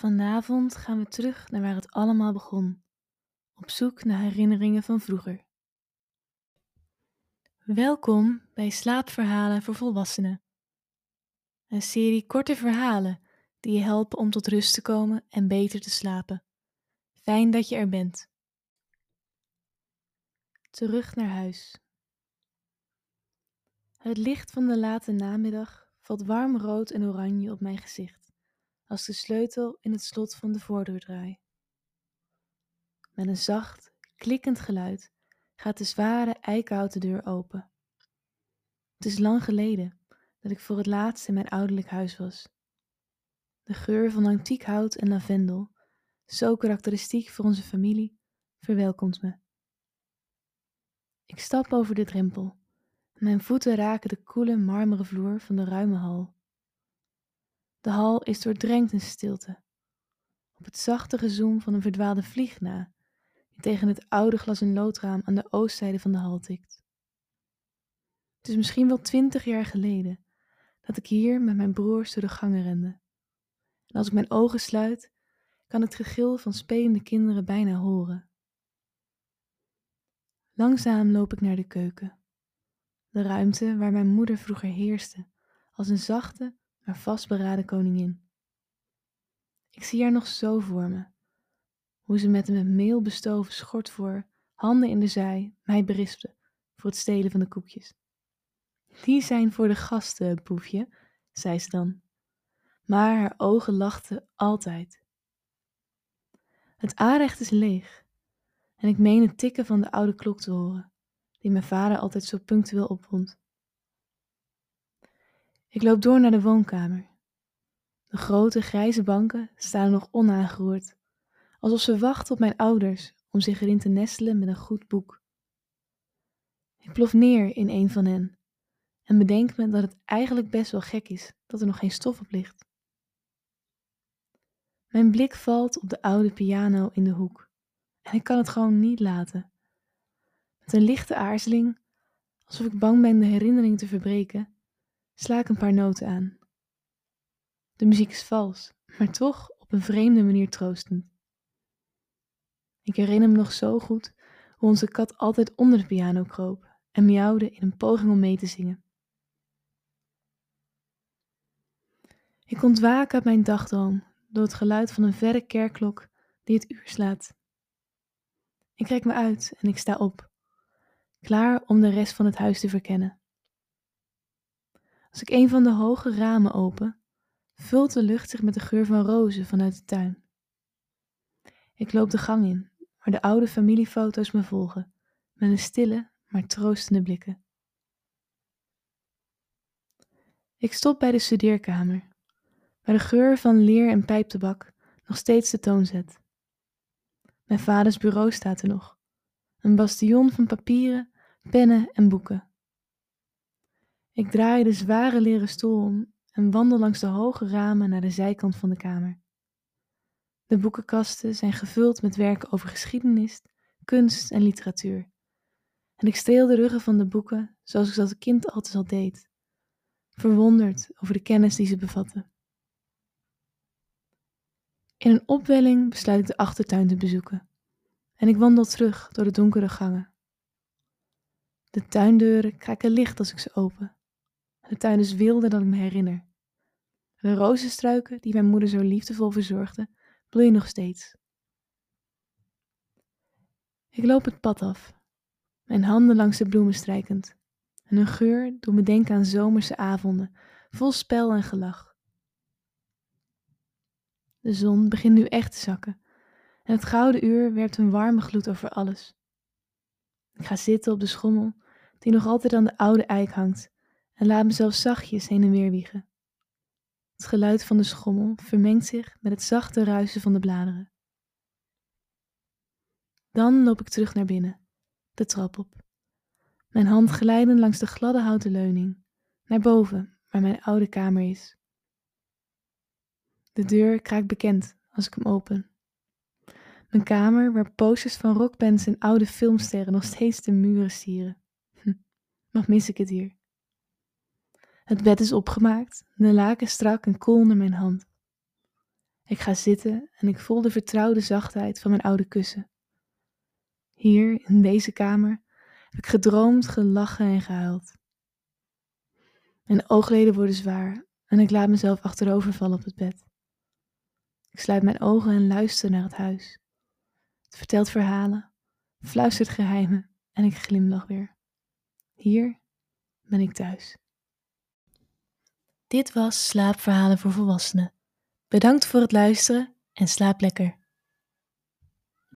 Vanavond gaan we terug naar waar het allemaal begon, op zoek naar herinneringen van vroeger. Welkom bij Slaapverhalen voor Volwassenen. Een serie korte verhalen die je helpen om tot rust te komen en beter te slapen. Fijn dat je er bent. Terug naar huis. Het licht van de late namiddag valt warm rood en oranje op mijn gezicht, als de sleutel in het slot van de voordeur draai. Met een zacht, klikkend geluid gaat de zware eikenhouten deur open. Het is lang geleden dat ik voor het laatst in mijn ouderlijk huis was. De geur van antiek hout en lavendel, zo karakteristiek voor onze familie, verwelkomt me. Ik stap over de drempel. Mijn voeten raken de koele marmeren vloer van de ruime hal. De hal is doordrenkt in stilte. Op het zachte gezoem van een verdwaalde vlieg na, die tegen het oude glas- en loodraam aan de oostzijde van de hal tikt. Het is misschien wel twintig jaar geleden dat ik hier met mijn broers door de gangen rende. En als ik mijn ogen sluit, kan het gegil van spelende kinderen bijna horen. Langzaam loop ik naar de keuken, de ruimte waar mijn moeder vroeger heerste, als een zachte, maar vastberaden koningin. Ik zie haar nog zo voor me, hoe ze met een met meel bestoven schort voor, handen in de zij, mij berispte voor het stelen van de koekjes. Die zijn voor de gasten, poefje, zei ze dan. Maar haar ogen lachten altijd. Het aanrecht is leeg en ik meen het tikken van de oude klok te horen, die mijn vader altijd zo punctueel opwond. Ik loop door naar de woonkamer. De grote grijze banken staan nog onaangeroerd, alsof ze wachten op mijn ouders om zich erin te nestelen met een goed boek. Ik plof neer in een van hen en bedenk me dat het eigenlijk best wel gek is dat er nog geen stof op ligt. Mijn blik valt op de oude piano in de hoek en ik kan het gewoon niet laten. Met een lichte aarzeling, alsof ik bang ben de herinnering te verbreken, sla ik een paar noten aan. De muziek is vals, maar toch op een vreemde manier troostend. Ik herinner me nog zo goed hoe onze kat altijd onder de piano kroop en miauwde in een poging om mee te zingen. Ik ontwaak uit mijn dagdroom door het geluid van een verre kerkklok die het uur slaat. Ik rek me uit en ik sta op, klaar om de rest van het huis te verkennen. Als ik een van de hoge ramen open, vult de lucht zich met de geur van rozen vanuit de tuin. Ik loop de gang in, waar de oude familiefoto's me volgen, met een stille, maar troostende blikken. Ik stop bij de studeerkamer, waar de geur van leer en pijptabak nog steeds de toon zet. Mijn vaders bureau staat er nog, een bastion van papieren, pennen en boeken. Ik draai de zware leren stoel om en wandel langs de hoge ramen naar de zijkant van de kamer. De boekenkasten zijn gevuld met werken over geschiedenis, kunst en literatuur. En ik streel de ruggen van de boeken zoals ik als kind altijd al deed, verwonderd over de kennis die ze bevatten. In een opwelling besluit ik de achtertuin te bezoeken en ik wandel terug door de donkere gangen. De tuindeuren kraken licht als ik ze open. Tuin is wilder dan ik me herinner. De rozenstruiken die mijn moeder zo liefdevol verzorgde, bloeien nog steeds. Ik loop het pad af, mijn handen langs de bloemen strijkend, en een geur doet me denken aan zomerse avonden, vol spel en gelach. De zon begint nu echt te zakken en het gouden uur werpt een warme gloed over alles. Ik ga zitten op de schommel die nog altijd aan de oude eik hangt en laat mezelf zachtjes heen en weer wiegen. Het geluid van de schommel vermengt zich met het zachte ruisen van de bladeren. Dan loop ik terug naar binnen, de trap op. Mijn hand glijden langs de gladde houten leuning, naar boven, waar mijn oude kamer is. De deur kraakt bekend als ik hem open. Mijn kamer waar posters van rockbands en oude filmsterren nog steeds de muren sieren. Hm, nog mis ik het hier. Het bed is opgemaakt, de laken strak en koel onder mijn hand. Ik ga zitten en ik voel de vertrouwde zachtheid van mijn oude kussen. Hier, in deze kamer, heb ik gedroomd, gelachen en gehuild. Mijn oogleden worden zwaar en ik laat mezelf achterover vallen op het bed. Ik sluit mijn ogen en luister naar het huis. Het vertelt verhalen, fluistert geheimen en ik glimlach weer. Hier ben ik thuis. Dit was Slaapverhalen voor Volwassenen. Bedankt voor het luisteren en slaap lekker.